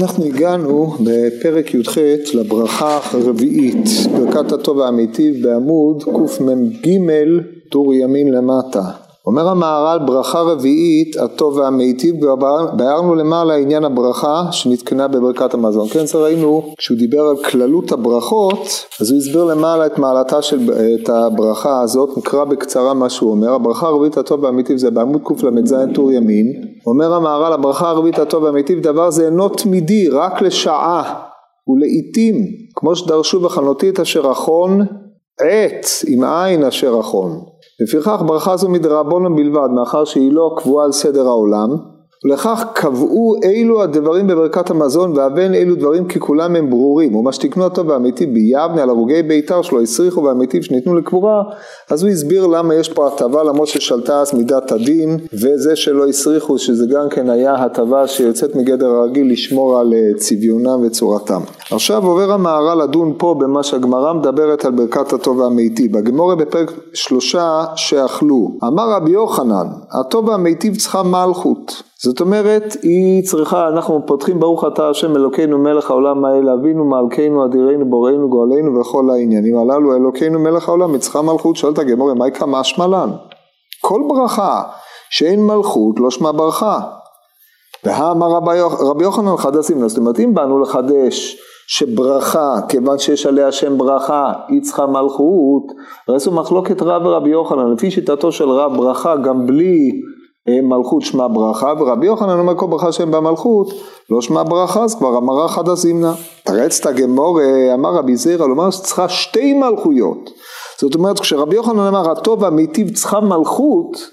אנחנו הגענו בפרק י"ח לברכה הרביעית, ברכת הטוב והמיטיב בעמוד קמ"ג טור ימין למטה. אומר המהר"ל ברכה רביעית הטוב והמיטיב ביארנו למעלה עניין הברכה שנתקנה בברכת המזון. כן זה ראינו כשהוא דיבר על כללות הברכות אז הוא הסביר למעלה את מעלתה של את הברכה הזאת. נקרא בקצרה מה שהוא אומר. הברכה הרביעית הטוב והמיטיב זה בעמוד קל"ז טור ימין. אומר המהר"ל הברכה הרביעית הטוב והמיטיב דבר זה אינו תמידי רק לשעה ולעיתים כמו שדרשו בחנותי את אשר אחון עת עם עין אשר אחון לפיכך ברכה זו מדרבנן בלבד מאחר שהיא לא קבועה על סדר העולם ולכך קבעו אילו הדברים בברכת המזון והבן אילו דברים כי כולם הם ברורים. ומה שתקנו הטוב והמיטיב ביבנה על הרוגי ביתר שלו הסריחו והמיטיב שניתנו לקבורה. אז הוא הסביר למה יש פה הטבה למרות ששלטה אז מידת הדין וזה שלא הסריחו שזה גם כן היה הטבה שיוצאת מגדר הרגיל לשמור על אה, צביונם וצורתם. עכשיו עובר המהר"ל לדון פה במה שהגמרא מדברת על ברכת הטוב והמיטיב הגמורה בפרק שלושה שאכלו אמר רבי יוחנן הטוב והמיטיב צריכה מלכות זאת אומרת היא צריכה אנחנו פותחים ברוך אתה השם אלוקינו מלך העולם האל אבינו מלכנו אדירנו בוראנו גואלנו וכל העניינים הללו. אלוקינו מלך העולם מצחה מלכות שואלת הגמורה מהי כמה שמלן כל ברכה שאין מלכות לא שמע ברכה. והאמר רבי יוחנן חדשים זאת אומרת אם באנו לחדש שברכה, כיוון שיש עליה שם ברכה, היא צריכה מלכות, הרי זו מחלוקת רב ורבי יוחנן, לפי שיטתו של רב ברכה גם בלי מלכות שמע ברכה, ורבי יוחנן אומר כל ברכה שם במלכות, לא שמע ברכה, אז כבר אמרה חדא זימנה. תרץ את הגמור, אמר רבי זירא, לומר שצריכה שתי מלכויות. זאת אומרת, כשרבי יוחנן אמר הטוב והמיטיב צריכה מלכות,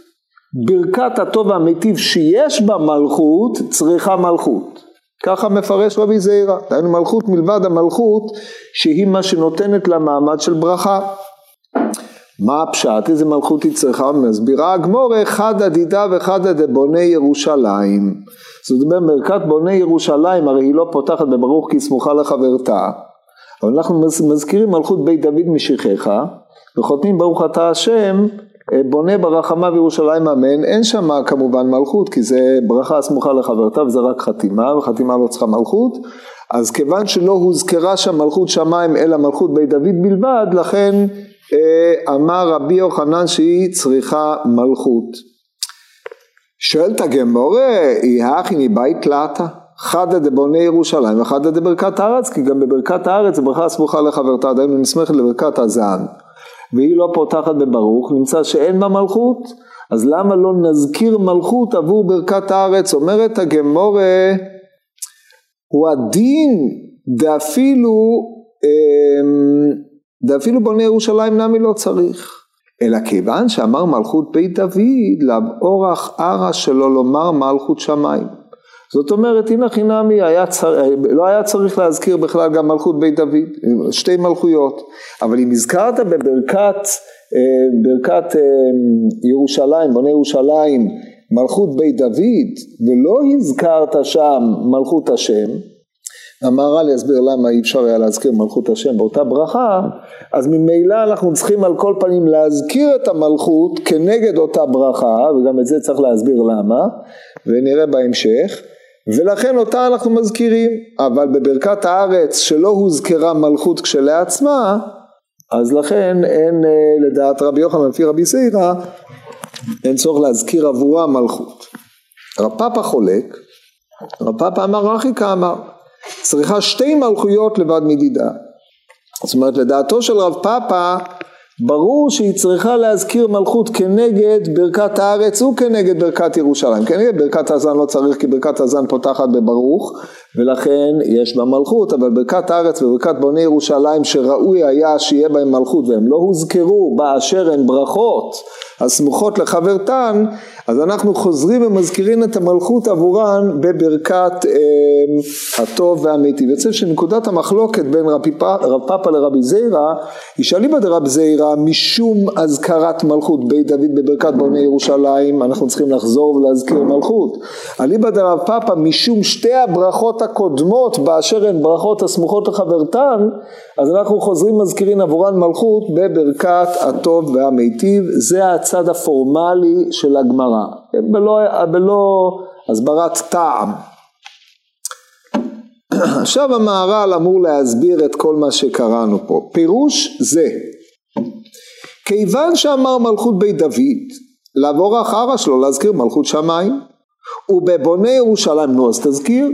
ברכת הטוב והמיטיב שיש בה מלכות, צריכה מלכות. ככה מפרש רבי זעירא, דהיינו מלכות מלבד המלכות שהיא מה שנותנת לה מעמד של ברכה. מה הפשט? איזה מלכות היא צריכה? מסבירה הגמור אחד הדידה ואחד הדבוני ירושלים. זאת אומרת מרכת בוני ירושלים הרי היא לא פותחת בברוך כי סמוכה לחברתה אבל אנחנו מזכירים מלכות בית דוד משיחך וחותמים ברוך אתה השם אה, בונה ברחמה וירושלים אמן, אין שם כמובן מלכות כי זה ברכה סמוכה לחברתה וזה רק חתימה וחתימה לא צריכה מלכות אז כיוון שלא הוזכרה שם מלכות שמיים אלא מלכות בית דוד בלבד לכן אמר רבי יוחנן שהיא צריכה מלכות. שואלת הגמורה, היא הכי מבית תלתה? חדא דבוני ירושלים וחדא דברכת הארץ, כי גם בברכת הארץ ברכה סמוכה לחברתה, דהיינו נסמכת לברכת הזן. והיא לא פותחת בברוך, נמצא שאין בה מלכות, אז למה לא נזכיר מלכות עבור ברכת הארץ? אומרת הגמורה, הוא הדין דאפילו, אמ, דאפילו בונה ירושלים נמי לא צריך. אלא כיוון שאמר מלכות בית דוד, לאורך ערה שלו לומר מלכות שמיים. זאת אומרת הנה חינמי היה צר... לא היה צריך להזכיר בכלל גם מלכות בית דוד, שתי מלכויות, אבל אם הזכרת בברכת אה, ברכת אה, ירושלים, בוני ירושלים, מלכות בית דוד, ולא הזכרת שם מלכות השם, המהר"ל יסביר למה אי אפשר היה להזכיר מלכות השם באותה ברכה, אז ממילא אנחנו צריכים על כל פנים להזכיר את המלכות כנגד אותה ברכה, וגם את זה צריך להסביר למה, ונראה בהמשך. ולכן אותה אנחנו מזכירים, אבל בברכת הארץ שלא הוזכרה מלכות כשלעצמה, אז לכן אין אה, לדעת רבי יוחנן לפי רבי זעירא, אין צורך להזכיר עבורה מלכות. רב פאפא חולק, רב פאפא אמר רחי כאמר, צריכה שתי מלכויות לבד מדידה. זאת אומרת לדעתו של רב פאפא ברור שהיא צריכה להזכיר מלכות כנגד ברכת הארץ וכנגד ברכת ירושלים. כנגד ברכת הזן לא צריך כי ברכת הזן פותחת בברוך ולכן יש בה מלכות, אבל ברכת הארץ וברכת בוני ירושלים שראוי היה שיהיה בהם מלכות והם לא הוזכרו באשר הן ברכות הסמוכות לחברתן, אז אנחנו חוזרים ומזכירים את המלכות עבורן בברכת אה, הטוב והמיטיב. יוצא שנקודת המחלוקת בין רב פאפא לרבי זיירא היא שאליבא דרב זיירא משום אזכרת מלכות בית דוד בברכת בוני ירושלים אנחנו צריכים לחזור ולהזכיר מלכות. אליבא דרב פאפא משום שתי הברכות הקודמות באשר הן ברכות הסמוכות לחברתן אז אנחנו חוזרים מזכירים עבורן מלכות בברכת הטוב והמיטיב. זה הצד הפורמלי של הגמרא, בלא, בלא הסברת טעם. עכשיו המהר"ל אמור להסביר את כל מה שקראנו פה. פירוש זה, כיוון שאמר מלכות בית דוד, לעבור אחרה שלו להזכיר מלכות שמיים, ובבוני ירושלים, נו אז תזכיר.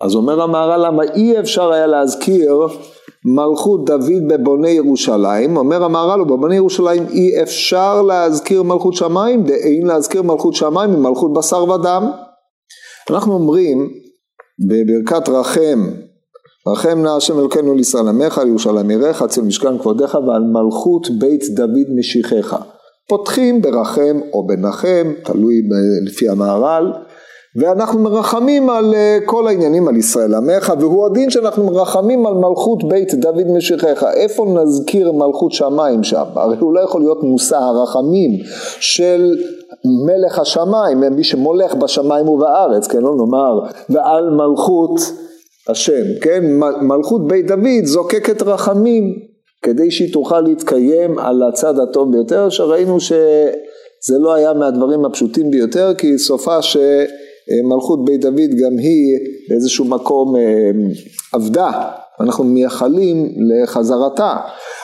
אז אומר המהר"ל למה אי אפשר היה להזכיר מלכות דוד בבוני ירושלים, אומר המהר"ל ובבוני ירושלים אי אפשר להזכיר מלכות שמיים, דאין להזכיר מלכות שמיים ממלכות בשר ודם. אנחנו אומרים בברכת רחם, רחם נא השם אלוקינו לישראל עמך, על ירושלים עירך, אצל משכן כבודיך ועל מלכות בית דוד משיחך. פותחים ברחם או בנחם, תלוי לפי המהר"ל, ואנחנו מרחמים על אה, כל העניינים על ישראל עמך, והוא הדין שאנחנו מרחמים על מלכות בית דוד משיחך. איפה נזכיר מלכות שמיים שם? הרי הוא לא יכול להיות מושא הרחמים של מלך השמיים, מי שמולך בשמיים ובארץ, כן, לא נאמר, ועל מלכות השם, כן, מלכות בית דוד זוקקת רחמים כדי שהיא תוכל להתקיים על הצד הטוב ביותר, שראינו שזה לא היה מהדברים הפשוטים ביותר, כי סופה שמלכות בית דוד גם היא באיזשהו מקום אה, עבדה, אנחנו מייחלים לחזרתה.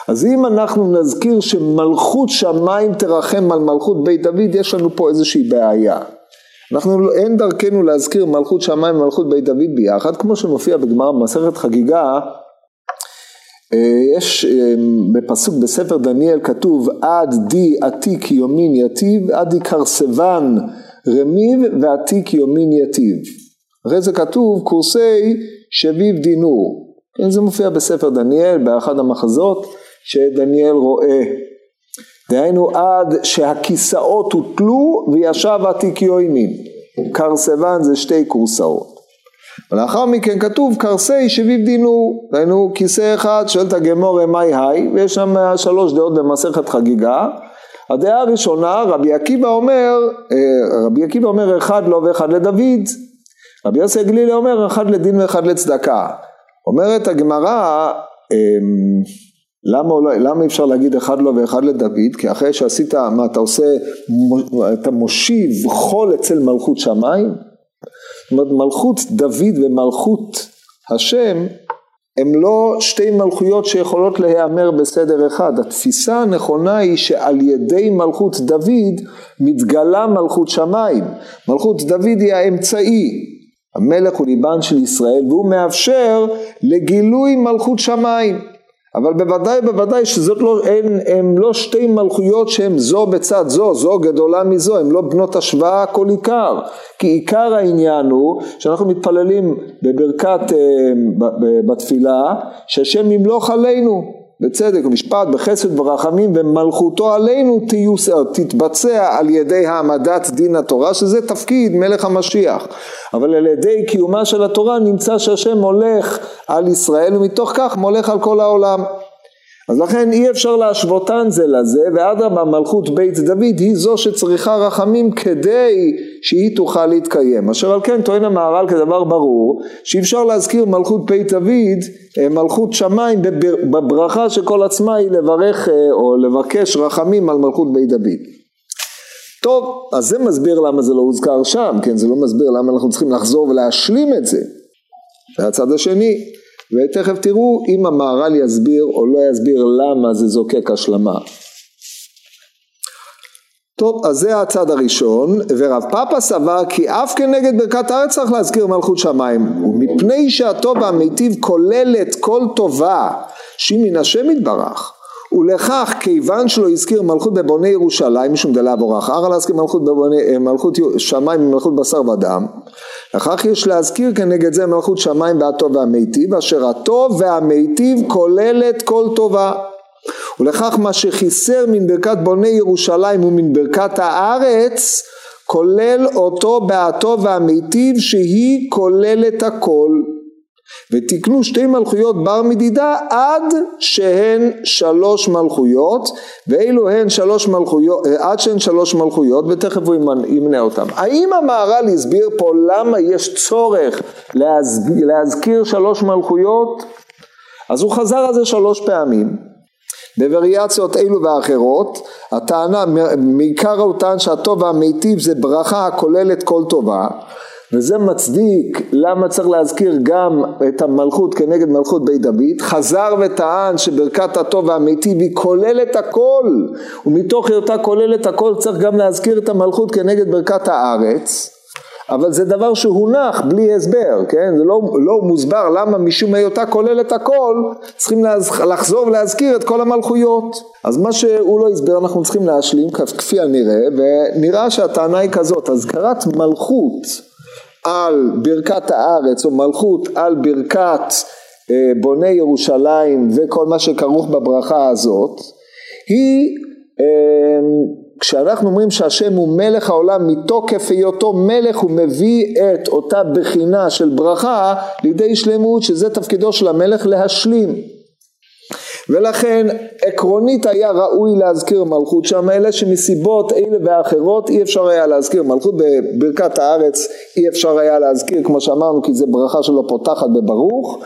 אז אם אנחנו נזכיר שמלכות שמיים תרחם על מלכות בית דוד, יש לנו פה איזושהי בעיה. אנחנו, לא, אין דרכנו להזכיר מלכות שמיים ומלכות בית דוד ביחד, כמו שמופיע בגמרא במסכת חגיגה, אה, יש אה, בפסוק בספר דניאל כתוב עד די עתיק יומין יתיב, עד די קרסבן רמיב ועתיק יומין יתיב. אחרי זה כתוב קורסי שביב דינור. כן, זה מופיע בספר דניאל באחד המחזות שדניאל רואה. דהיינו עד שהכיסאות הוטלו וישב עתיק יומין. קרסבן זה שתי כורסאות. ולאחר מכן כתוב קרסי שביב דינו, ראינו כיסא אחד, שואלת הגמור מאי היי, ויש שם שלוש דעות במסכת חגיגה. הדעה הראשונה, רבי עקיבא אומר, אה, רבי עקיבא אומר אחד לו ואחד לדוד, רבי יוסי גלילי אומר אחד לדין ואחד לצדקה. אומרת הגמרא, אמ, למה, למה אפשר להגיד אחד לו ואחד לדוד? כי אחרי שעשית, מה אתה עושה, אתה מושיב חול אצל מלכות שמיים? זאת אומרת מלכות דוד ומלכות השם הם לא שתי מלכויות שיכולות להיאמר בסדר אחד. התפיסה הנכונה היא שעל ידי מלכות דוד מתגלה מלכות שמיים. מלכות דוד היא האמצעי. המלך הוא ליבן של ישראל והוא מאפשר לגילוי מלכות שמיים. אבל בוודאי בוודאי שזאת לא, הן, הן לא שתי מלכויות שהן זו בצד זו, זו גדולה מזו, הן לא בנות השוואה כל עיקר, כי עיקר העניין הוא שאנחנו מתפללים בברכת, אה, בתפילה, שהשם ימלוך עלינו, בצדק ומשפט, בחסד ורחמים ומלכותו עלינו תיוס, תתבצע על ידי העמדת דין התורה שזה תפקיד מלך המשיח. אבל על ידי קיומה של התורה נמצא שהשם מולך על ישראל ומתוך כך מולך על כל העולם אז לכן אי אפשר להשוותן זה לזה, ואדרבה מלכות בית דוד היא זו שצריכה רחמים כדי שהיא תוכל להתקיים. אשר על כן טוען המהר"ל כדבר ברור, שאי אפשר להזכיר מלכות בית דוד, אה, מלכות שמיים בברכה שכל עצמה היא לברך אה, או לבקש רחמים על מלכות בית דוד. טוב, אז זה מסביר למה זה לא הוזכר שם, כן, זה לא מסביר למה אנחנו צריכים לחזור ולהשלים את זה. והצד השני, ותכף תראו אם המהר"ל יסביר או לא יסביר למה זה זוקק השלמה. טוב, אז זה הצד הראשון, ורב פאפה סבר כי אף כנגד ברכת הארץ צריך להזכיר מלכות שמיים, ומפני שהטוב והמיטיב כוללת כל טובה שהיא מן השם יתברך, ולכך כיוון שלא הזכיר מלכות בבוני ירושלים משום דלה בורח, ארא להזכיר מלכות, בבוני, מלכות שמיים ומלכות בשר ודם, לכך יש להזכיר כנגד זה מלכות שמיים והטוב והמיטיב, אשר הטוב והמיטיב כוללת כל טובה. ולכך מה שחיסר מן ברכת בוני ירושלים ומן ברכת הארץ, כולל אותו בהטוב והמיטיב שהיא כוללת הכל. ותקנו שתי מלכויות בר מדידה עד שהן שלוש מלכויות ואילו הן שלוש מלכויות עד שהן שלוש מלכויות ותכף הוא ימנה אותם. האם המהר"ל הסביר פה למה יש צורך להזכיר, להזכיר שלוש מלכויות? אז הוא חזר על זה שלוש פעמים בווריאציות אלו ואחרות הטענה מעיקר הוא טען שהטוב והמיטיב זה ברכה הכוללת כל טובה וזה מצדיק למה צריך להזכיר גם את המלכות כנגד מלכות בית דוד, חזר וטען שברכת הטוב והמיטיב היא כוללת הכל, ומתוך היותה כוללת הכל צריך גם להזכיר את המלכות כנגד ברכת הארץ, אבל זה דבר שהונח בלי הסבר, כן? זה לא, לא מוסבר למה משום היותה כוללת הכל, צריכים להז... לחזור ולהזכיר את כל המלכויות. אז מה שהוא לא הסבר אנחנו צריכים להשלים כפי הנראה, ונראה שהטענה היא כזאת, הזכרת מלכות על ברכת הארץ או מלכות על ברכת אה, בוני ירושלים וכל מה שכרוך בברכה הזאת, היא אה, כשאנחנו אומרים שהשם הוא מלך העולם מתוקף היותו מלך הוא מביא את אותה בחינה של ברכה לידי שלמות שזה תפקידו של המלך להשלים ולכן עקרונית היה ראוי להזכיר מלכות. שם אלה שמסיבות אלה ואחרות אי אפשר היה להזכיר מלכות. בברכת הארץ אי אפשר היה להזכיר כמו שאמרנו כי זה ברכה שלא פותחת בברוך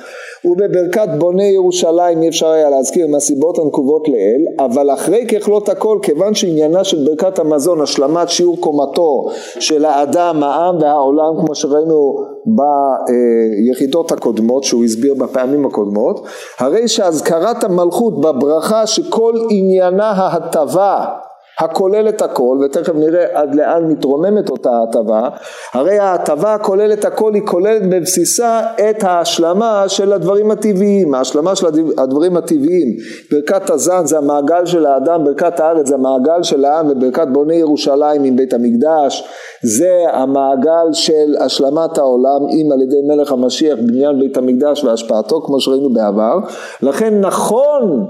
ובברכת בוני ירושלים אי אפשר היה להזכיר מהסיבות הנקובות לאל, אבל אחרי ככלות הכל, כיוון שעניינה של ברכת המזון, השלמת שיעור קומתו של האדם, העם והעולם, כמו שראינו ביחידות הקודמות, שהוא הסביר בפעמים הקודמות, הרי שהזכרת המלכות בברכה שכל עניינה ההטבה הכוללת הכל, ותכף נראה עד לאן מתרוממת אותה ההטבה, הרי ההטבה הכוללת הכל היא כוללת בבסיסה את ההשלמה של הדברים הטבעיים, ההשלמה של הדברים הטבעיים, ברכת הזן זה המעגל של האדם, ברכת הארץ זה המעגל של העם, וברכת בוני ירושלים עם בית המקדש, זה המעגל של השלמת העולם אם על ידי מלך המשיח בניין בית המקדש והשפעתו כמו שראינו בעבר, לכן נכון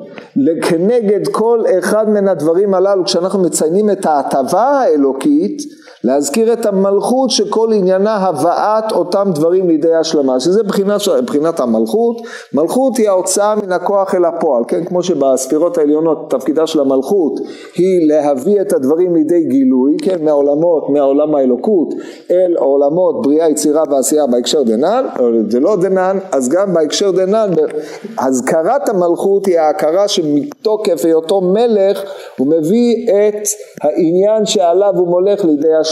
כנגד כל אחד מן הדברים הללו כשאנחנו אנחנו מציינים את ההטבה האלוקית, להזכיר את המלכות שכל עניינה הבאת אותם דברים לידי השלמה, שזה בחינת, בחינת המלכות, מלכות היא ההוצאה מן הכוח אל הפועל, כן, כמו שבספירות העליונות תפקידה של המלכות היא להביא את הדברים לידי גילוי, כן, מהעולמות, מהעולם האלוקות אל עולמות בריאה, יצירה ועשייה בהקשר דנן, זה לא דנן, אז גם בהקשר דנן, הזכרת המלכות היא ההכרה שמתוקף היותו מלך הוא מביא את העניין שעליו הוא מולך לידי השלמה.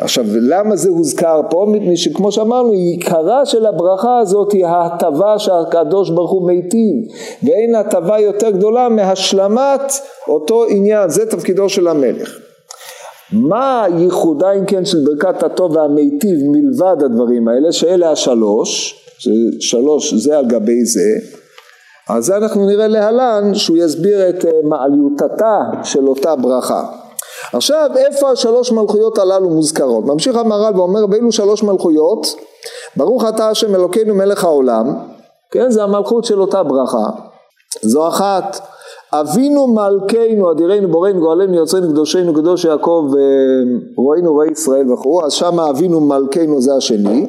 עכשיו למה זה הוזכר פה? מפני שכמו שאמרנו עיקרה של הברכה הזאת היא ההטבה שהקדוש ברוך הוא מיטיב. ואין הטבה יותר גדולה מהשלמת אותו עניין. זה תפקידו של המלך. מה ייחודה אם כן של ברכת הטוב והמיטיב מלבד הדברים האלה? שאלה השלוש שלוש זה על גבי זה. אז זה אנחנו נראה להלן שהוא יסביר את אה, מעליותתה של אותה ברכה. עכשיו איפה השלוש מלכויות הללו מוזכרות? ממשיך המהר"ל ואומר באילו שלוש מלכויות ברוך אתה השם אלוקינו מלך העולם כן זה המלכות של אותה ברכה זו אחת אבינו מלכנו אדירנו בורנו גואלנו יוצרנו קדושנו קדוש יעקב אה, רואינו רואי ישראל וכו' אז שם אבינו מלכנו זה השני.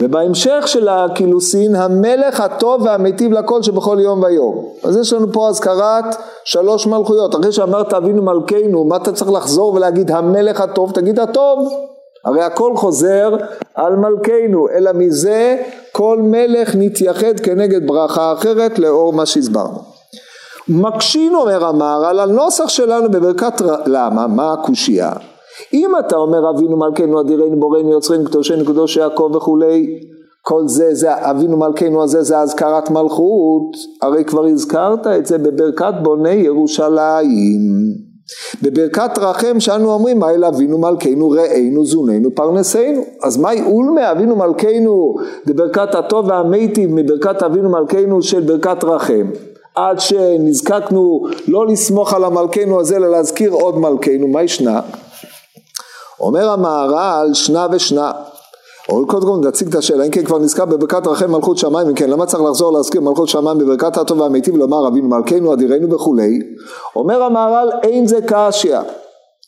ובהמשך של הקילוסין המלך הטוב והמיטיב לכל שבכל יום ויום. אז יש לנו פה אזכרת שלוש מלכויות. אחרי שאמרת אבינו מלכנו מה אתה צריך לחזור ולהגיד המלך הטוב? תגיד הטוב. הרי הכל חוזר על מלכנו אלא מזה כל מלך נתייחד כנגד ברכה אחרת לאור מה שהסברנו מקשין אומר המהר"ל על הנוסח שלנו בברכת. למה? מה הקושייה? אם אתה אומר אבינו מלכנו אדירנו בורנו יוצרנו קדושנו קדוש יעקב וכולי כל זה, זה אבינו מלכנו הזה זה אזכרת מלכות הרי כבר הזכרת את זה בברכת בוני ירושלים בברכת רחם שאנו אומרים מה אל אבינו מלכנו ראינו זוננו פרנסנו אז מהי אולמה אבינו מלכנו בברכת הטוב והמיטיב מברכת אבינו מלכנו של ברכת רחם עד שנזקקנו לא לסמוך על המלכנו הזה אלא להזכיר עוד מלכנו, מה ישנה? אומר המהר"ל שנה ושנה או קודם כל נציג את השאלה, אם כן כבר נזכר בברכת רחם מלכות שמיים, אם כן למה צריך לחזור להזכיר מלכות שמיים בברכת הטוב והמיטיב ולומר אבינו מלכנו אדירנו וכולי? אומר המהר"ל אין זה קשיא,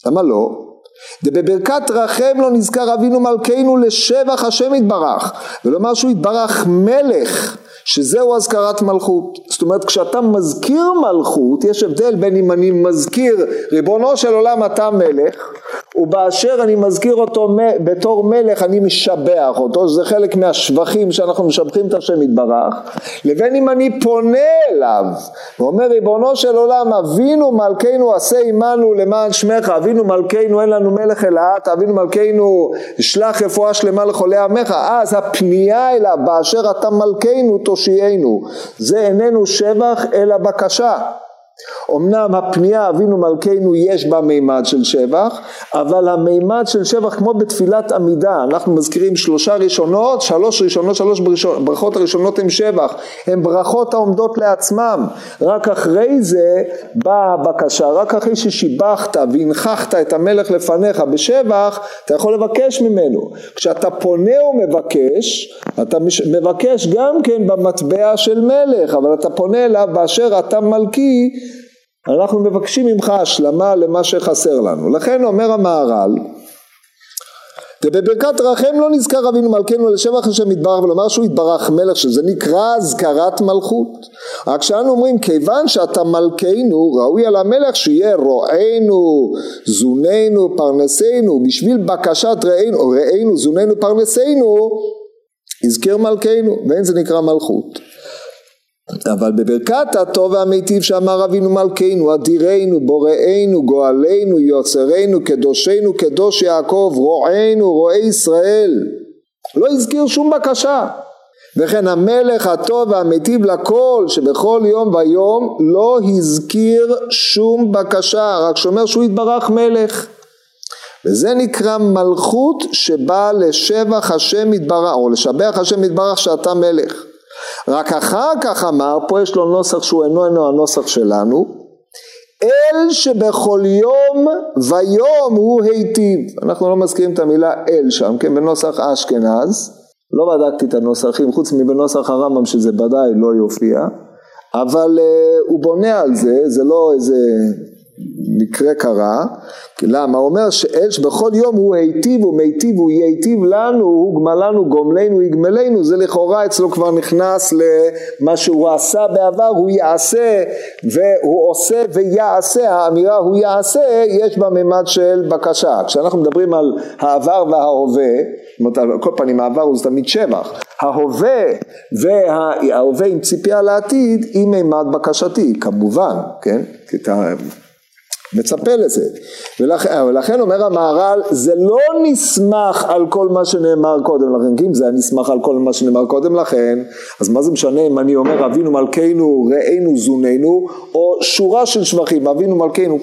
למה לא? ובברכת רחם לא נזכר אבינו מלכנו לשבח השם יתברך ולומר שהוא יתברך מלך שזהו אזכרת מלכות. זאת אומרת כשאתה מזכיר מלכות יש הבדל בין אם אני מזכיר ריבונו של עולם אתה מלך ובאשר אני מזכיר אותו בתור מלך אני משבח אותו, זה חלק מהשבחים שאנחנו משבחים את השם יתברך, לבין אם אני פונה אליו ואומר ריבונו של עולם אבינו מלכנו עשה עמנו למען שמך, אבינו מלכנו אין לנו מלך אלא את, אבינו מלכנו שלח רפואה שלמה לחולי עמך, אז הפנייה אליו באשר אתה מלכנו תושיענו, זה איננו שבח אלא בקשה אמנם הפנייה אבינו מלכנו יש בה מימד של שבח, אבל המימד של שבח כמו בתפילת עמידה, אנחנו מזכירים שלושה ראשונות, שלוש ראשונות, שלוש ברכות הראשונות הן שבח, הן ברכות העומדות לעצמם, רק אחרי זה באה הבקשה, רק אחרי ששיבחת והנכחת את המלך לפניך בשבח, אתה יכול לבקש ממנו. כשאתה פונה ומבקש, אתה מבקש גם כן במטבע של מלך, אבל אתה פונה אליו באשר אתה מלכי אנחנו מבקשים ממך השלמה למה שחסר לנו. לכן אומר המהר"ל, ובברכת רחם לא נזכר אבינו מלכנו לשבח השם יתברך ולומר שהוא יתברך מלך שזה נקרא אזכרת מלכות רק שאנו אומרים כיוון שאתה מלכנו ראוי על המלך שיהיה רוענו זוננו פרנסנו בשביל בקשת רעינו רעינו זוננו פרנסנו יזכר מלכנו ואין זה נקרא מלכות אבל בברכת הטוב והמיטיב שאמר אבינו מלכנו, אדירנו, בוראנו, גואלנו, יוצרנו, קדושנו, קדוש יעקב, רוענו, רועי ישראל, לא הזכיר שום בקשה. וכן המלך הטוב והמיטיב לכל שבכל יום ויום לא הזכיר שום בקשה, רק שאומר שהוא יתברך מלך. וזה נקרא מלכות שבאה לשבח השם יתברך, או לשבח השם יתברך שאתה מלך. רק אחר כך אמר, פה יש לו נוסח שהוא אינו אינו הנוסח שלנו, אל שבכל יום ויום הוא היטיב. אנחנו לא מזכירים את המילה אל שם, כן, בנוסח אשכנז. לא בדקתי את הנוסחים, חוץ מבנוסח הרמב"ם שזה ודאי לא יופיע, אבל uh, הוא בונה על זה, זה לא איזה מקרה קרה, למה? הוא אומר שאל שבכל יום הוא היטיב ומיטיב הוא ייטיב לנו, הוא גמלנו גומלנו יגמלנו, זה לכאורה אצלו כבר נכנס למה שהוא עשה בעבר, הוא יעשה והוא עושה ויעשה, האמירה הוא יעשה יש בה ממד של בקשה. כשאנחנו מדברים על העבר וההווה, זאת אומרת, כל פנים העבר הוא תמיד שבח, ההווה וההווה עם ציפייה לעתיד היא מימד בקשתי, כמובן, כן? מצפה לזה. ולכן, אומר המהר"ל, זה לא נסמך על כל מה שנאמר קודם לכן, כי אם זה היה נסמך על כל מה שנאמר קודם לכן, אז מה זה משנה אם אני אומר אבינו מלכנו ראינו זוננו, או שורה של שבחים, אבינו מלכנו,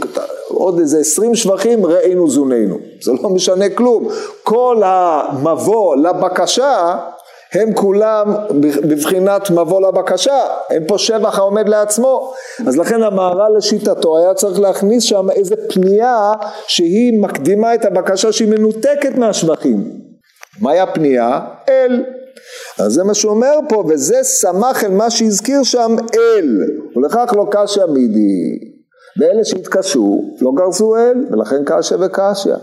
עוד איזה עשרים שבחים ראינו זוננו, זה לא משנה כלום. כל המבוא לבקשה הם כולם בבחינת מבוא לבקשה, אין פה שבח העומד לעצמו, אז לכן המהר"ל לשיטתו היה צריך להכניס שם איזה פנייה שהיא מקדימה את הבקשה שהיא מנותקת מהשבחים. מהי הפנייה? אל. אז זה מה שהוא אומר פה, וזה סמך אל מה שהזכיר שם אל, ולכך לא קשיא מידי. ואלה שהתקשו לא גרזו אל, ולכן קשיא וקשיא.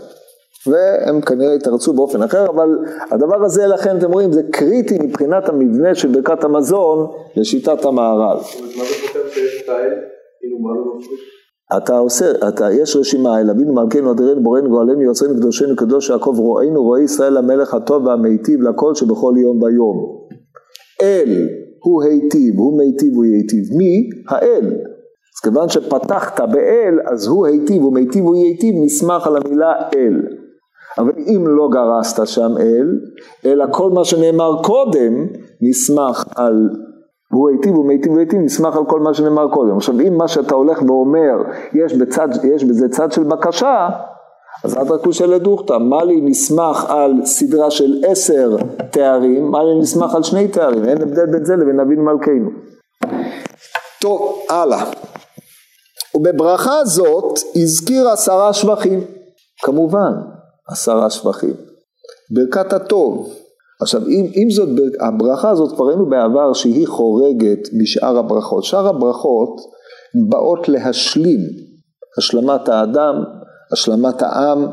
והם כנראה יתרצו באופן אחר, אבל הדבר הזה לכן אתם רואים זה קריטי מבחינת המבנה של ברכת המזון לשיטת המהר"ל. כאילו, אתה עושה, אתה, יש רשימה, אל אבינו מלכנו אדירנו בוראנו גואלנו יוצרנו קדושנו קדוש יעקב רואינו רואי ישראל המלך הטוב והמיטיב לכל שבכל יום ויום. אל הוא היטיב, הוא מיטיב, הוא ייטיב. מי? האל. אז כיוון שפתחת באל, אז הוא היטיב, הוא מיטיב, הוא ייטיב, נסמך על המילה אל. אבל אם לא גרסת שם אל, אלא כל מה שנאמר קודם נסמך על הוא היטיב ומיטיב והיטיב נסמך על כל מה שנאמר קודם. עכשיו אם מה שאתה הולך ואומר יש, בצד, יש בזה צד של בקשה, אז עד רק של לדוכתא, מה לי נסמך על סדרה של עשר תארים, מה לי נסמך על שני תארים, אין הבדל בין זה לבין אבינו מלכנו. טוב, הלאה. ובברכה זאת הזכיר עשרה שבחים, כמובן, עשרה שבחים. ברכת הטוב. עכשיו אם, אם זאת, הברכה הזאת כבר ראינו בעבר שהיא חורגת משאר הברכות. שאר הברכות באות להשלים השלמת האדם, השלמת העם,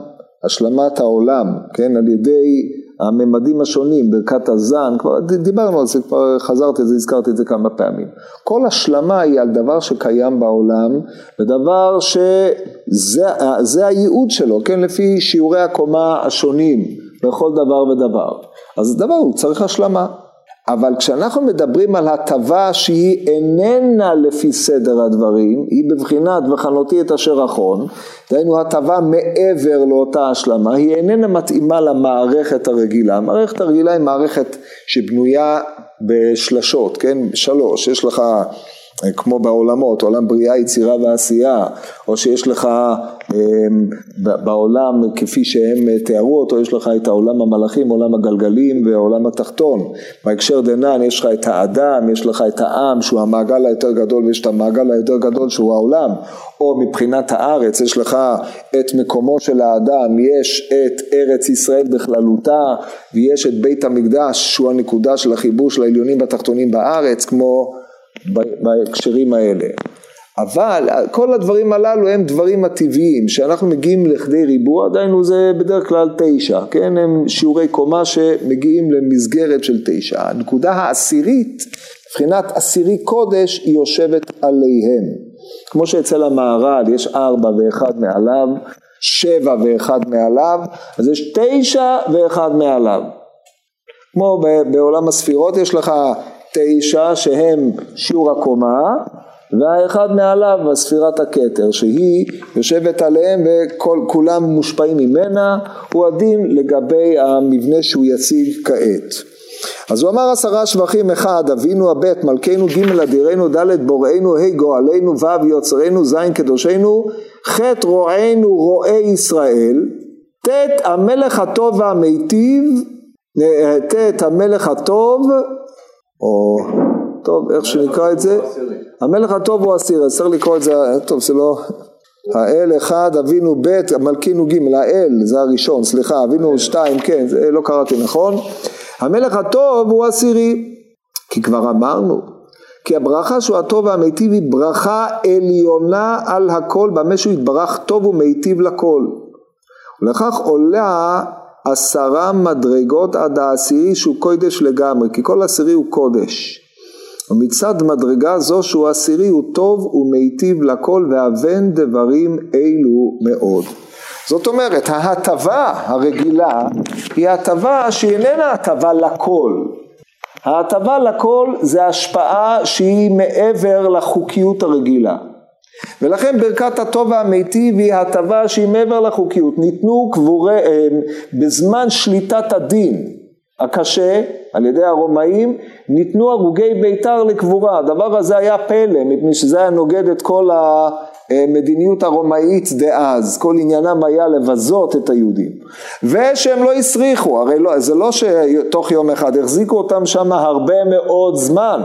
השלמת העולם, כן, על ידי הממדים השונים, ברכת הזן, כבר דיברנו על זה, כבר חזרתי על זה, הזכרתי את זה כמה פעמים. כל השלמה היא על דבר שקיים בעולם, ודבר שזה הייעוד שלו, כן, לפי שיעורי הקומה השונים בכל דבר ודבר. אז דבר הוא צריך השלמה. אבל כשאנחנו מדברים על הטבה שהיא איננה לפי סדר הדברים, היא בבחינת וחנותי את אשר אחון, דהיינו הטבה מעבר לאותה השלמה, היא איננה מתאימה למערכת הרגילה. המערכת הרגילה היא מערכת שבנויה בשלשות, כן? שלוש, יש לך כמו בעולמות, עולם בריאה, יצירה ועשייה, או שיש לך בעולם כפי שהם תיארו אותו, יש לך את העולם המלאכים, עולם הגלגלים ועולם התחתון. בהקשר דנן יש לך את האדם, יש לך את העם שהוא המעגל היותר גדול ויש את המעגל היותר גדול שהוא העולם, או מבחינת הארץ יש לך את מקומו של האדם, יש את ארץ ישראל בכללותה ויש את בית המקדש שהוא הנקודה של החיבור של העליונים והתחתונים בארץ כמו בהקשרים האלה. אבל כל הדברים הללו הם דברים הטבעיים, כשאנחנו מגיעים לכדי ריבוע, עדיין זה בדרך כלל תשע, כן? הם שיעורי קומה שמגיעים למסגרת של תשע. הנקודה העשירית, מבחינת עשירי קודש, היא יושבת עליהם. כמו שאצל המהר"ל יש ארבע ואחד מעליו, שבע ואחד מעליו, אז יש תשע ואחד מעליו. כמו בעולם הספירות יש לך תשע שהם שיעור הקומה והאחד מעליו ספירת הכתר שהיא יושבת עליהם וכולם מושפעים ממנה הוא הדין לגבי המבנה שהוא יציג כעת. אז הוא אמר עשרה שבחים אחד אבינו הבית מלכנו ג' אדירנו ד' בוראנו ה' גואלנו ו' יוצרנו ז' קדושנו ח' רוענו רועי ישראל ט' המלך הטוב והמיטיב ט' המלך הטוב או טוב איך שנקרא את זה. המלך הטוב הוא אסיר אז צריך לקרוא את זה טוב זה לא האל אחד אבינו ב' מלכינו ג' האל זה הראשון סליחה אבינו שתיים כן זה לא קראתי נכון? המלך הטוב הוא עשירי כי כבר אמרנו כי הברכה שהוא הטוב והמיטיב היא ברכה עליונה על הכל במה שהוא יתברך טוב ומיטיב לכל. ולכך עולה עשרה מדרגות עד העשירי שהוא קודש לגמרי, כי כל עשירי הוא קודש. ומצד מדרגה זו שהוא עשירי הוא טוב ומיטיב לכל ואבן דברים אלו מאוד. זאת אומרת ההטבה הרגילה היא הטבה שהיא איננה הטבה לכל. ההטבה לכל זה השפעה שהיא מעבר לחוקיות הרגילה. ולכן ברכת הטוב והמיטיב היא הטבה שהיא מעבר לחוקיות. ניתנו קבורי, אה, בזמן שליטת הדין הקשה על ידי הרומאים, ניתנו הרוגי בית"ר לקבורה. הדבר הזה היה פלא, מפני שזה היה נוגד את כל המדיניות הרומאית דאז. כל עניינם היה לבזות את היהודים. ושהם לא הסריחו, הרי לא, זה לא שתוך יום אחד, החזיקו אותם שם הרבה מאוד זמן.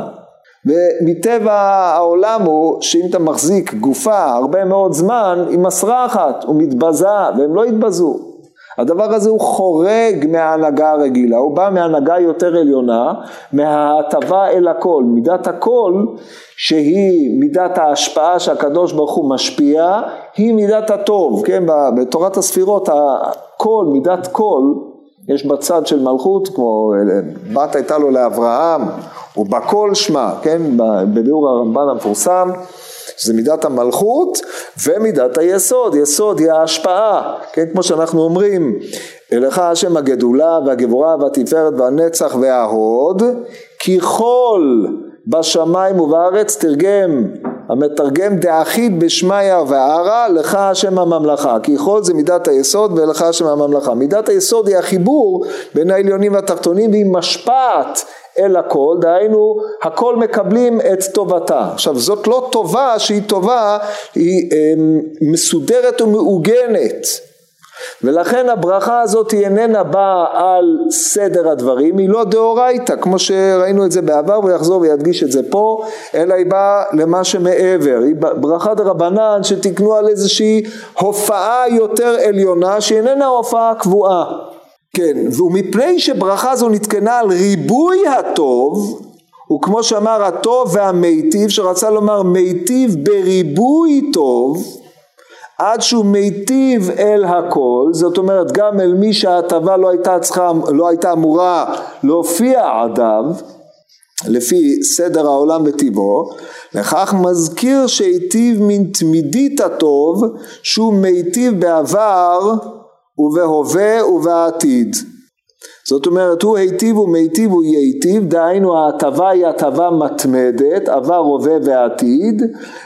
ומטבע העולם הוא שאם אתה מחזיק גופה הרבה מאוד זמן היא מסרחת ומתבזה והם לא יתבזו. הדבר הזה הוא חורג מההנהגה הרגילה, הוא בא מהנהגה יותר עליונה, מההטבה אל הכל, מידת הכל שהיא מידת ההשפעה שהקדוש ברוך הוא משפיע, היא מידת הטוב, כן, בתורת הספירות הכל, מידת כל, יש בצד של מלכות, כמו בת הייתה לו לאברהם, ובכל שמע, כן, בביאור הרמב"ן המפורסם, שזה מידת המלכות ומידת היסוד, יסוד היא ההשפעה, כן, כמו שאנחנו אומרים, אליך השם הגדולה והגבורה והתפארת והנצח וההוד, ככל בשמיים ובארץ תרגם המתרגם דאחיד בשמיא וערה לך השם הממלכה כי כל זה מידת היסוד ולך השם הממלכה מידת היסוד היא החיבור בין העליונים והתחתונים והיא משפעת אל הכל, דהיינו הכל מקבלים את טובתה. עכשיו זאת לא טובה שהיא טובה, היא אמ, מסודרת ומעוגנת. ולכן הברכה הזאת היא איננה באה על סדר הדברים, היא לא דאורייתא, כמו שראינו את זה בעבר, הוא יחזור וידגיש את זה פה, אלא היא באה למה שמעבר, היא ברכה דרבנן שתקנו על איזושהי הופעה יותר עליונה, שאיננה הופעה קבועה. כן, ומפני שברכה זו נתקנה על ריבוי הטוב, וכמו שאמר הטוב והמיטיב, שרצה לומר מיטיב בריבוי טוב, עד שהוא מיטיב אל הכל, זאת אומרת גם אל מי שההטבה לא הייתה צריכה, לא הייתה אמורה להופיע עדיו, לפי סדר העולם וטיבו, לכך מזכיר שהיטיב מן תמידית הטוב שהוא מיטיב בעבר ובהווה ובעתיד. זאת אומרת הוא היטיב ומיטיב הוא ייטיב, דהיינו ההטבה היא הטבה מתמדת, עבר הווה ועתיד,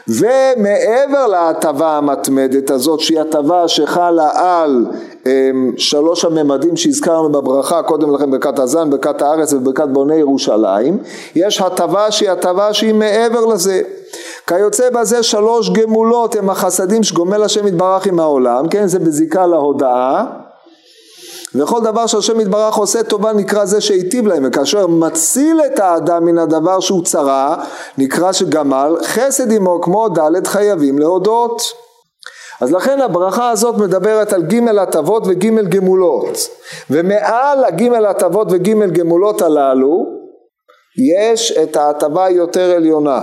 ומעבר להטבה המתמדת הזאת שהיא הטבה שחלה על אמ, שלוש הממדים שהזכרנו בברכה קודם לכן ברכת הזן, ברכת הארץ וברכת בוני ירושלים, יש הטבה שהיא הטבה שהיא מעבר לזה. כיוצא בזה שלוש גמולות הם החסדים שגומל השם יתברך עם העולם, כן זה בזיקה להודאה וכל דבר שהשם יתברך עושה טובה נקרא זה שהיטיב להם. וכאשר מציל את האדם מן הדבר שהוא צרה נקרא שגמל חסד עמו כמו ד' חייבים להודות. אז לכן הברכה הזאת מדברת על ג' הטבות וג' גמולות. ומעל הג' הטבות וג' גמולות הללו יש את ההטבה היותר עליונה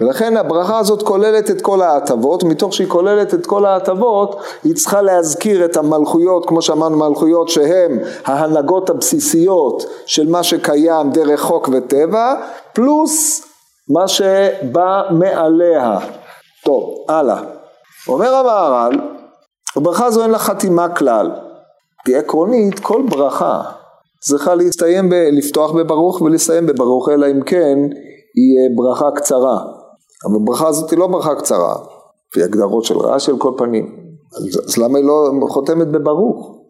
ולכן הברכה הזאת כוללת את כל ההטבות, מתוך שהיא כוללת את כל ההטבות, היא צריכה להזכיר את המלכויות, כמו שאמרנו מלכויות שהן ההנהגות הבסיסיות של מה שקיים דרך חוק וטבע, פלוס מה שבא מעליה. טוב, הלאה. אומר המהר"ל, הברכה הזו אין לה חתימה כלל, כי עקרונית כל ברכה צריכה להסתיים, ב, לפתוח בברוך ולסיים בברוך, אלא אם כן היא ברכה קצרה. אבל הברכה הזאת היא לא ברכה קצרה, לפי הגדרות של רעש על כל פנים. אז, אז למה היא לא חותמת בברוך?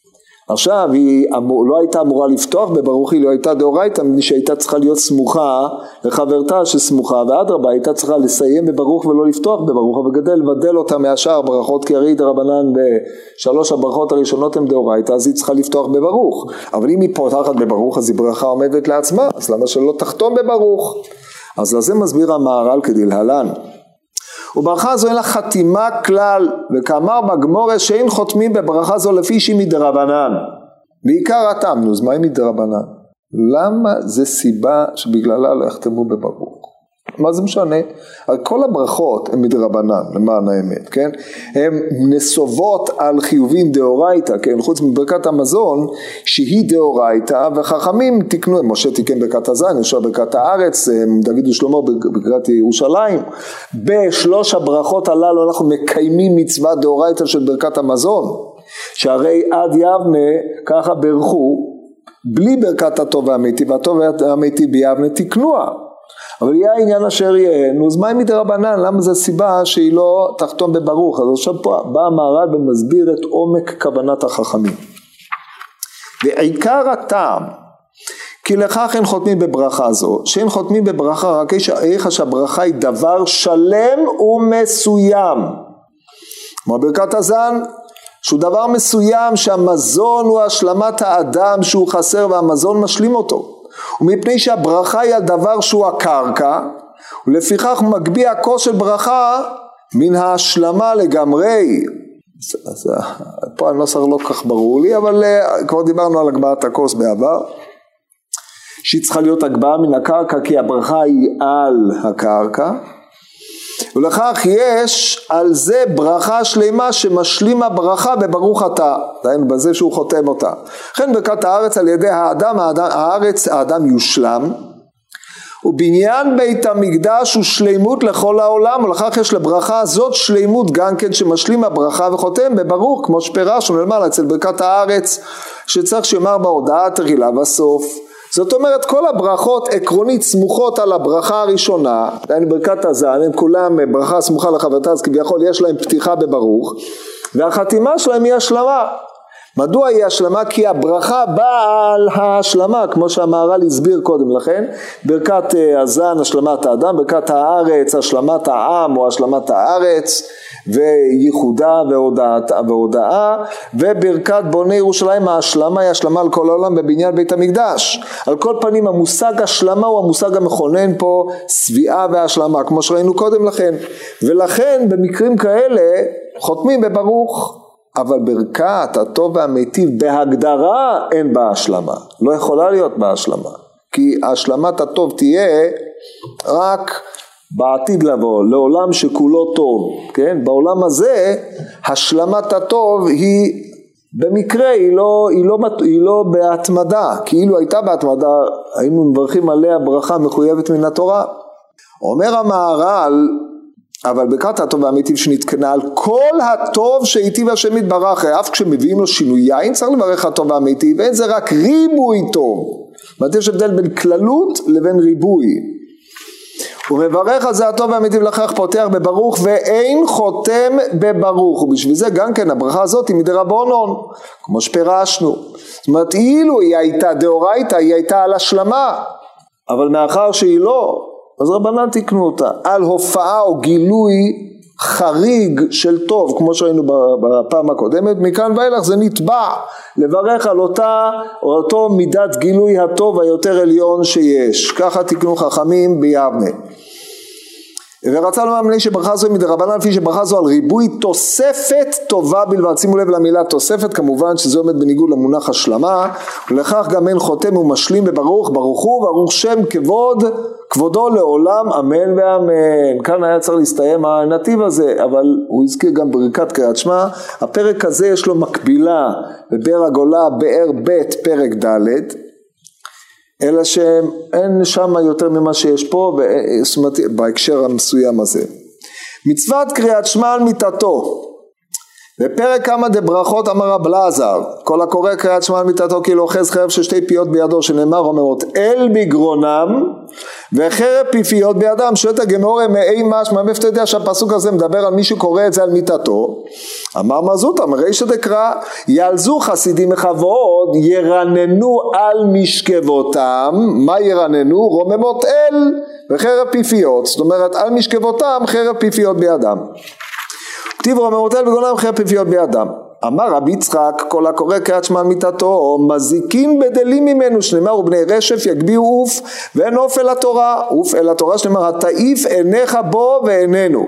עכשיו היא אמור, לא הייתה אמורה לפתוח בברוך, היא לא הייתה דאורייתא, מפני שהייתה צריכה להיות סמוכה לחברתה שסמוכה, ואדרבה הייתה צריכה לסיים בברוך ולא לפתוח בברוך, אבל גדל לבדל אותה מהשאר הברכות, כי הרי דרבנן בשלוש הברכות הראשונות הן דאורייתא, אז היא צריכה לפתוח בברוך. אבל אם היא פותחת בברוך, אז היא ברכה עומדת לעצמה, אז למה שלא תחתום בברוך? אז לזה מסביר המהר"ל כדלהלן. וברכה זו אין לה חתימה כלל, וכאמר בגמורה שאין חותמים בברכה זו לפי שהיא מדרבנן. בעיקר הטעם, נו, אז מה היא מדרבנן? למה זה סיבה שבגללה לא יחתמו בברוך? מה זה משנה? כל הברכות הן מדרבנן, למען האמת, כן? הן נסובות על חיובים דאורייתא, כן? חוץ מברכת המזון, שהיא דאורייתא, וחכמים תיקנו, משה תיקן ברכת הזין, ישר ברכת הארץ, דוד ושלמה ברכת ירושלים. בשלוש הברכות הללו אנחנו מקיימים מצווה דאורייתא של ברכת המזון, שהרי עד יבנה ככה ברכו, בלי ברכת הטוב והאמיתי, והטוב והאמיתי ביבנה תיקנוה. אבל יהיה העניין אשר יהיה, נו אז מה אם מדרבנן, למה זו סיבה שהיא לא תחתום בברוך, אז עכשיו פה בא המהר"ל ומסביר את עומק כוונת החכמים. ועיקר הטעם כי לכך אין חותמים בברכה זו, שאין חותמים בברכה רק איך שהברכה היא דבר שלם ומסוים. כמו ברכת הזן, שהוא דבר מסוים שהמזון הוא השלמת האדם שהוא חסר והמזון משלים אותו. ומפני שהברכה היא על דבר שהוא הקרקע, ולפיכך מגביה כוס של ברכה מן ההשלמה לגמרי. אז, אז פה הנוסח לא כל כך ברור לי, אבל uh, כבר דיברנו על הגבהת הכוס בעבר. שהיא צריכה להיות הגבהה מן הקרקע כי הברכה היא על הקרקע. ולכך יש על זה ברכה שלמה שמשלימה ברכה בברוך אתה, דהיינו בזה שהוא חותם אותה. לכן ברכת הארץ על ידי האדם, האדם הארץ האדם יושלם, ובניין בית המקדש הוא שלימות לכל העולם, ולכך יש לברכה הזאת שלימות גם כן שמשלים הברכה וחותם בברוך, כמו שפירשנו למעלה אצל ברכת הארץ, שצריך שיאמר בהודעה תחילה בסוף. זאת אומרת כל הברכות עקרונית סמוכות על הברכה הראשונה, דהיינו ברכת הזן, הם כולם ברכה סמוכה לחברתה אז כביכול יש להם פתיחה בברוך והחתימה שלהם היא השלמה. מדוע היא השלמה? כי הברכה באה על ההשלמה כמו שהמהר"ל הסביר קודם לכן ברכת אה, הזן השלמת האדם, ברכת הארץ השלמת העם או השלמת הארץ וייחודה והודעה, והודעה וברכת בוני ירושלים ההשלמה היא השלמה על כל העולם בבניין בית המקדש. על כל פנים המושג השלמה הוא המושג המכונן פה שביעה והשלמה כמו שראינו קודם לכן. ולכן במקרים כאלה חותמים בברוך. אבל ברכת הטוב והמיטיב בהגדרה אין בה השלמה. לא יכולה להיות בה השלמה. כי השלמת הטוב תהיה רק בעתיד לבוא, לעולם שכולו טוב, כן? בעולם הזה השלמת הטוב היא במקרה, היא לא, היא לא, היא לא בהתמדה, כאילו הייתה בהתמדה, היינו מברכים עליה ברכה מחויבת מן התורה. אומר המהר"ל, אבל ברכת הטוב והמיטיב שנתקנה על כל הטוב שהיטיב השם יתברך, אף כשמביאים לו שינויים צריך לברך הטוב והמיטיב, ואין זה רק ריבוי טוב. זאת אומרת יש הבדל בין כללות לבין ריבוי. ומברך על זה הטוב והמיטיב לכך פותח בברוך ואין חותם בברוך. ובשביל זה גם כן הברכה הזאת היא מדרבנון כמו שפירשנו. זאת אומרת אילו היא הייתה דאורייתא היא הייתה על השלמה. אבל מאחר שהיא לא אז רבנן תיקנו אותה. על הופעה או גילוי חריג של טוב כמו שראינו בפעם הקודמת מכאן ואילך זה נתבע לברך על אותה או אותו מידת גילוי הטוב היותר עליון שיש. ככה תיקנו חכמים ביבנה ורצה לומר מפני שברכה זו מדרבנן לפי שברכה זו על ריבוי תוספת טובה בלבד. שימו לב למילה תוספת כמובן שזה עומד בניגוד למונח השלמה. ולכך גם אין חותם ומשלים בברוך ברוך הוא ברוך שם כבוד כבודו לעולם אמן ואמן. כאן היה צריך להסתיים הנתיב הזה אבל הוא הזכיר גם ברכת קריאת שמע. הפרק הזה יש לו מקבילה בבאר הגולה באר ב' פרק ד' אלא שאין שם יותר ממה שיש פה, זאת אומרת, בהקשר המסוים הזה. מצוות קריאת שמע על מיתתו בפרק כמה דברכות אמר רב אלעזר כל הקורא קריאת שמע על מיתתו כאילו אוחז חרב של שתי פיות בידו שנאמר אומרות אל בגרונם וחרב פיפיות בידם שואלת הגמורה מאי משמע מאיפה אתה יודע שהפסוק הזה מדבר על מישהו קורא את זה על מיתתו? אמר מזוטה מרישא דקרא ילזו חסידים מכבוד ירננו על משכבותם. מה ירננו? רוממות אל וחרב פיפיות. זאת אומרת על משכבותם חרב פיפיות בידם כתיב רוממותיהם בגונם חיי פיפיות בידם. אמר רבי יצחק כל הקורא קריאת שמע על מיתתו מזיקין בדלים ממנו שנאמר ובני רשף יגביהו עוף ואין עוף אל התורה עוף אל התורה שנאמר התעיף עיניך בו ועינינו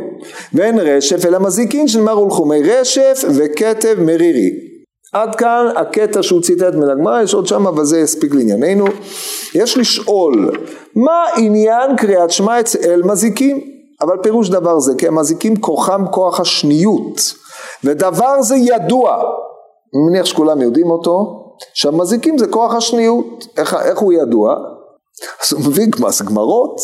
ואין רשף אלא מזיקין שנאמר ולחומי רשף וכתב מרירי עד כאן הקטע שהוא ציטט מן הגמרא, יש עוד שם אבל זה יספיק לענייננו. יש לשאול, מה עניין קריאת שמע אצל מזיקים? אבל פירוש דבר זה, כי המזיקים כוחם כוח השניות, ודבר זה ידוע, אני מניח שכולם יודעים אותו, שהמזיקים זה כוח השניות, איך, איך הוא ידוע? אז הוא מביא גמרות,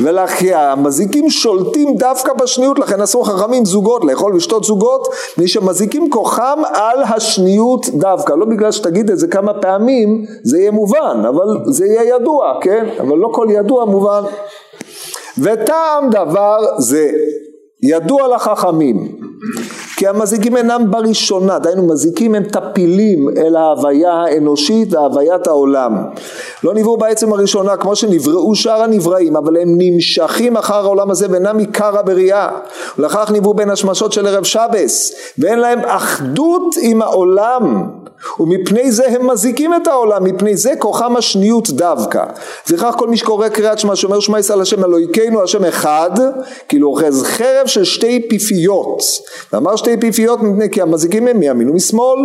ולכן המזיקים שולטים דווקא בשניות, לכן אסור חכמים זוגות, לאכול ושתות זוגות, מפני שמזיקים כוחם על השניות דווקא, לא בגלל שתגיד את זה כמה פעמים, זה יהיה מובן, אבל זה יהיה ידוע, כן? אבל לא כל ידוע מובן. וטעם דבר זה ידוע לחכמים כי המזיקים אינם בראשונה, דהיינו מזיקים הם טפילים אל ההוויה האנושית והוויית העולם. לא נבראו בעצם הראשונה כמו שנבראו שאר הנבראים, אבל הם נמשכים אחר העולם הזה ואינם עיקר הבריאה. ולכך נבראו בין השמשות של ערב שבס, ואין להם אחדות עם העולם. ומפני זה הם מזיקים את העולם, מפני זה כוחם השניות דווקא. לפיכך כל מי שקורא קריאת שמע שאומר שמע ישראל השם אלוהיכנו השם אחד, כאילו אוחז חרב של שתי פיפיות. ואמר שתי פיפיות מפני כי המזיקים הם מימין ומשמאל.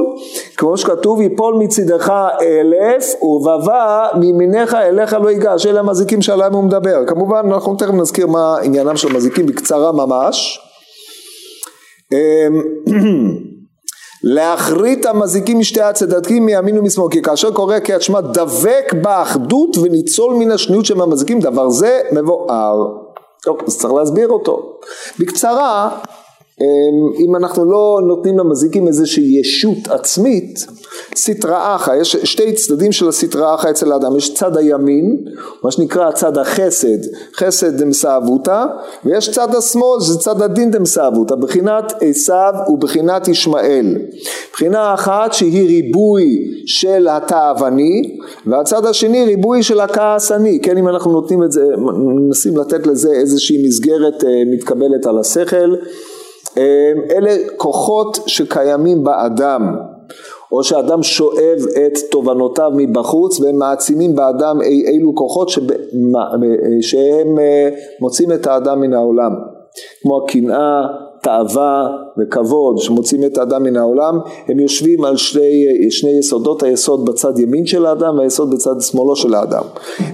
כמו שכתוב יפול מצידך אלף ובבא מימיניך אליך לא ייגש. אלה המזיקים שעליהם הוא מדבר. כמובן אנחנו תכף נזכיר מה עניינם של המזיקים בקצרה ממש. להכרית המזיקים משתי הצדדים מימין ומשמאל כי כאשר קורא קריאת שמע דבק באחדות וניצול מן השניות של המזיקים דבר זה מבואר. טוב אז צריך להסביר אותו. בקצרה אמ, אם אנחנו לא נותנים למזיקים איזושהי ישות עצמית, סטרא אחא, יש שתי צדדים של הסטרא אחא אצל האדם, יש צד הימין, מה שנקרא צד החסד, חסד דמסאבותא, ויש צד השמאל, זה צד הדין דמסאבותא, בחינת עשיו ובחינת ישמעאל. בחינה אחת שהיא ריבוי של התאווני, והצד השני ריבוי של הכעסני, כן אם אנחנו נותנים את זה, מנסים לתת לזה איזושהי מסגרת אה, מתקבלת על השכל. אמ, אלה כוחות שקיימים באדם או שאדם שואב את תובנותיו מבחוץ והם מעצימים באדם אי אילו כוחות שב, שהם אה, מוצאים את האדם מן העולם כמו הקנאה, תאווה וכבוד שמוצאים את האדם מן העולם, הם יושבים על שני, שני יסודות, היסוד בצד ימין של האדם והיסוד בצד שמאלו של האדם.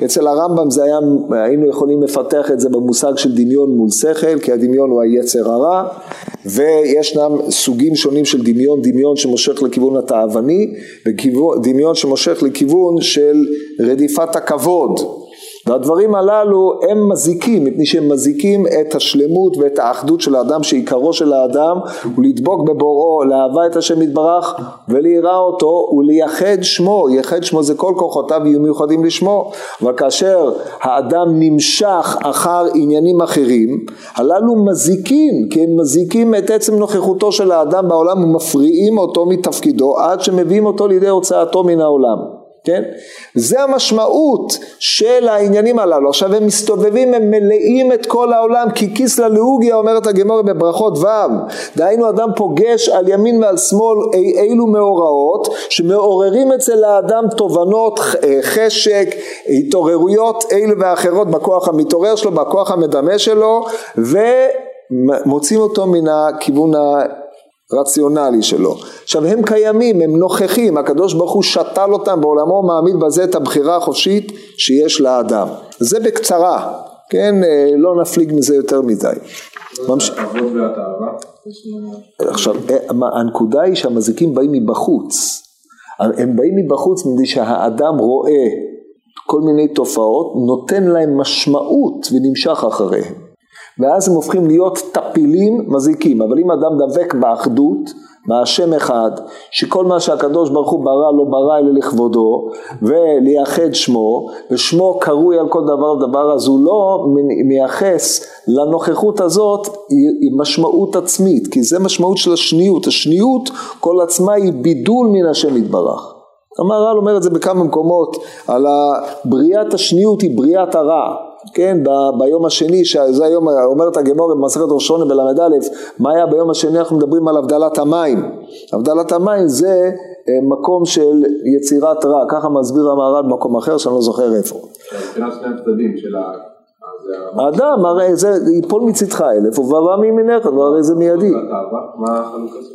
אצל הרמב"ם זה היה, היינו יכולים לפתח את זה במושג של דמיון מול שכל, כי הדמיון הוא היצר הרע, וישנם סוגים שונים של דמיון, דמיון שמושך לכיוון התאווני, ודמיון שמושך לכיוון של רדיפת הכבוד. והדברים הללו הם מזיקים, מפני שהם מזיקים את השלמות ואת האחדות של האדם, שעיקרו של האדם הוא לדבוק בבוראו, לאהבה את השם יתברך וליראה אותו ולייחד שמו, ייחד שמו זה כל כוחותיו יהיו מיוחדים לשמו, אבל כאשר האדם נמשך אחר עניינים אחרים, הללו מזיקים, כי הם מזיקים את עצם נוכחותו של האדם בעולם ומפריעים אותו מתפקידו עד שמביאים אותו לידי הוצאתו מן העולם. כן? זה המשמעות של העניינים הללו. עכשיו הם מסתובבים, הם מלאים את כל העולם, כי כיסלא לאוגיה אומרת הגמור בברכות ו', דהיינו אדם פוגש על ימין ועל שמאל אי אילו מאורעות, שמעוררים אצל האדם תובנות, אה, חשק, התעוררויות אילו ואחרות בכוח המתעורר שלו, בכוח המדמה שלו, ומוצאים אותו מן הכיוון רציונלי שלו. עכשיו הם קיימים, הם נוכחים, הקדוש ברוך הוא שתל אותם בעולמו, מעמיד בזה את הבחירה החופשית שיש לאדם. זה בקצרה, כן, אה, לא נפליג מזה יותר מדי. עכשיו, אה, הנקודה היא שהמזיקים באים מבחוץ. הם באים מבחוץ מפני שהאדם רואה כל מיני תופעות, נותן להם משמעות ונמשך אחריהם. ואז הם הופכים להיות טפילים מזיקים. אבל אם אדם דבק באחדות, מהשם אחד, שכל מה שהקדוש ברוך הוא ברא לא ברא אלא לכבודו, ולייחד שמו, ושמו קרוי על כל דבר ודבר, אז הוא לא מייחס לנוכחות הזאת משמעות עצמית, כי זה משמעות של השניות, השניות כל עצמה היא בידול מן השם יתברך. המהר"ל אומר את זה בכמה מקומות, על בריאת השניות היא בריאת הרע. כן, ב, ביום השני, שזה היום, אומרת הגמור במסכת ראשון בל"א, מה היה ביום השני, אנחנו מדברים על הבדלת המים. הבדלת המים זה אה, מקום של יצירת רע, ככה מסביר המהר"ל במקום אחר שאני לא זוכר איפה. מבחינת שני הצדדים של ה... האדם, הרי זה ייפול מצדך אלף ובא מימינך, הרי זה מיידי.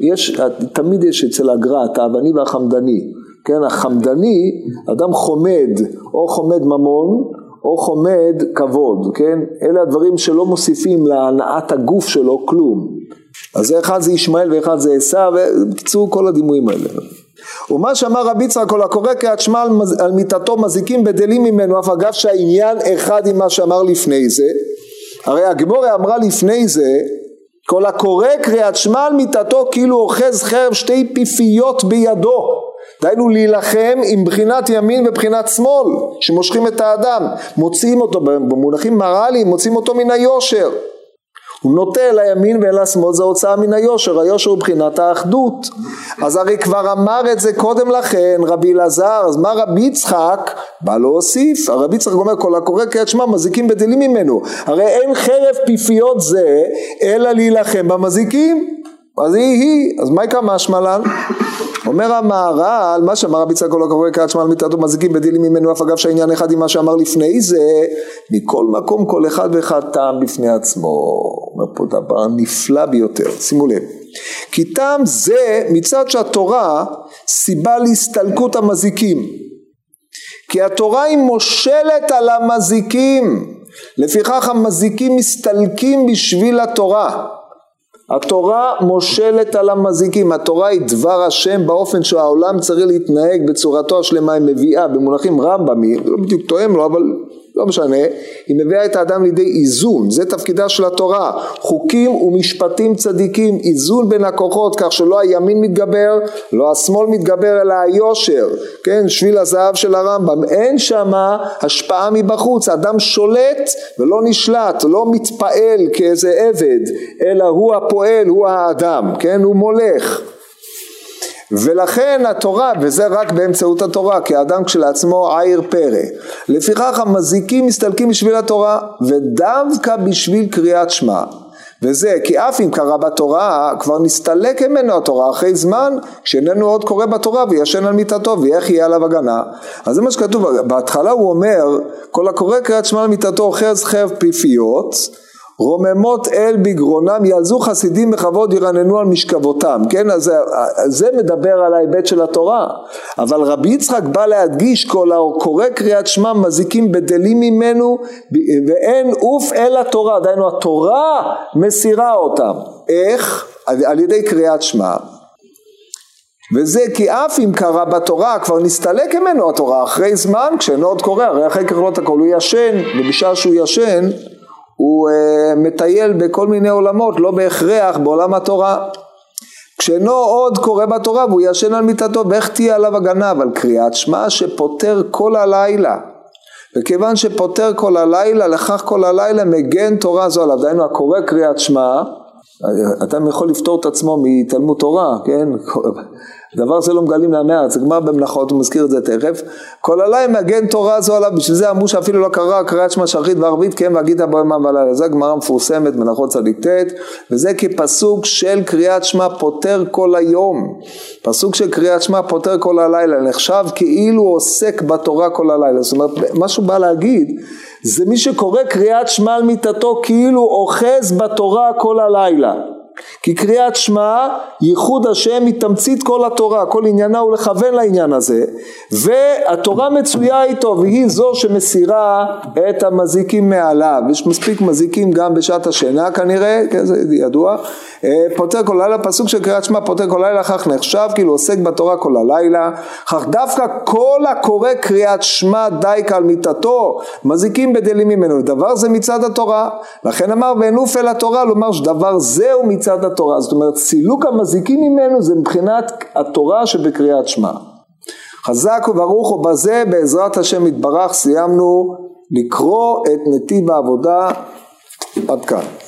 יש, תמיד יש אצל הגר"א התאווני והחמדני. כן, החמדני, אדם חומד, או חומד ממון, או חומד כבוד, כן? אלה הדברים שלא מוסיפים להנעת הגוף שלו כלום. אז אחד זה ישמעאל ואחד זה עשיו, ובקיצור כל הדימויים האלה. ומה שאמר רבי יצחק כל הקורא קריאת שמע על, על מיתתו מזיקים בדלים ממנו אף אגב שהעניין אחד עם מה שאמר לפני זה הרי הגמורה אמרה לפני זה כל הקורא קריאת שמע על מיתתו כאילו אוחז חרב שתי פיפיות בידו דהיינו להילחם עם בחינת ימין ובחינת שמאל שמושכים את האדם מוציאים אותו במונחים מראליים מוציאים אותו מן היושר הוא נוטה אל הימין ואל השמאל זה הוצאה מן היושר, היושר הוא בחינת האחדות. אז הרי כבר אמר את זה קודם לכן רבי אלעזר, אז מה רבי יצחק בא להוסיף? הרבי יצחק אומר כל הקורא קריאת שמע מזיקים בדלים ממנו, הרי אין חרב פיפיות זה אלא להילחם במזיקים, אז היא היא, אז מה יקרה משמע לן? אומר המהר"ל, מה שאמר רבי צעקו לא קורא קריאת שמע על מיתתו מזיקים בדילים ממנו אף אגב שהעניין אחד עם מה שאמר לפני זה, מכל מקום כל אחד ואחד טעם בפני עצמו. אומר פה דבר נפלא ביותר, שימו לב. כי טעם זה מצד שהתורה סיבה להסתלקות המזיקים. כי התורה היא מושלת על המזיקים, לפיכך המזיקים מסתלקים בשביל התורה. התורה מושלת על המזיקים, התורה היא דבר השם באופן שהעולם צריך להתנהג בצורתו השלמה, היא מביאה במונחים רמב"מי, לא בדיוק תואם לו אבל לא משנה, היא מביאה את האדם לידי איזון, זה תפקידה של התורה, חוקים ומשפטים צדיקים, איזון בין הכוחות כך שלא הימין מתגבר, לא השמאל מתגבר אלא היושר, כן, שביל הזהב של הרמב"ם, אין שמה השפעה מבחוץ, האדם שולט ולא נשלט, לא מתפעל כאיזה עבד, אלא הוא הפועל, הוא האדם, כן, הוא מולך ולכן התורה, וזה רק באמצעות התורה, כי האדם כשלעצמו עיר פרא. לפיכך המזיקים מסתלקים בשביל התורה, ודווקא בשביל קריאת שמע. וזה כי אף אם קרא בתורה כבר נסתלק ממנו התורה אחרי זמן שאיננו עוד קורא בתורה וישן על מיטתו ואיך יהיה עליו הגנה אז זה מה שכתוב בהתחלה הוא אומר כל הקורא קריאת שמע על מיטתו אוחז חרב פיפיות רוממות אל בגרונם, יעזו חסידים בכבוד ירננו על משכבותם, כן? אז זה מדבר על ההיבט של התורה, אבל רבי יצחק בא להדגיש כל הקורא קריאת שמע מזיקים בדלים ממנו ואין עוף אל התורה, דהיינו התורה מסירה אותם, איך? על ידי קריאת שמע. וזה כי אף אם קרא בתורה כבר נסתלק ממנו התורה. אחרי זמן כשאינו עוד קורא הרי אחרי קריאות הכל הוא ישן ובשעה שהוא ישן הוא uh, מטייל בכל מיני עולמות לא בהכרח בעולם התורה. כשאינו עוד קורא בתורה והוא ישן על מיטתו ואיך תהיה עליו הגנה? אבל קריאת שמע שפוטר כל הלילה. וכיוון שפוטר כל הלילה לכך כל הלילה מגן תורה זו עליו. דהיינו הקורא קריאת שמע אדם יכול לפתור את עצמו מתלמוד תורה, כן? דבר זה לא מגלים לעמי הארץ, גמר במלאכות, הוא מזכיר את זה תכף. כל הלילה מגן תורה זו עליו, בשביל זה אמרו שאפילו לא קרא קריאת שמע שחרית וערבית, כן והגית בו ימם ולילה. זה גמרא מפורסמת, מלאכות צדיק ט', וזה כפסוק של קריאת שמע פותר כל היום. פסוק של קריאת שמע פותר כל הלילה, נחשב כאילו עוסק בתורה כל הלילה. זאת אומרת, מה שהוא בא להגיד, זה מי שקורא קריאת שמע על מיטתו כאילו אוחז בתורה כל הלילה. כי קריאת שמע, ייחוד השם מתמצית כל התורה, כל עניינה הוא לכוון לעניין הזה, והתורה מצויה איתו והיא זו שמסירה את המזיקים מעליו, יש מספיק מזיקים גם בשעת השינה כנראה, כן, זה ידוע, אה, פותר כל לילה, פסוק של קריאת שמע פותר כל לילה, כך נחשב כאילו עוסק בתורה כל הלילה, כך דווקא כל הקורא קריאת שמע די כעל מיתתו, מזיקים בדלים ממנו, דבר זה מצד התורה, לכן אמר ואינוף אל התורה, לומר שדבר זהו מצד התורה, זאת אומרת סילוק המזיקים ממנו זה מבחינת התורה שבקריאת שמע. חזק וברוך ובזה בעזרת השם יתברך סיימנו לקרוא את נתיב העבודה עד כאן.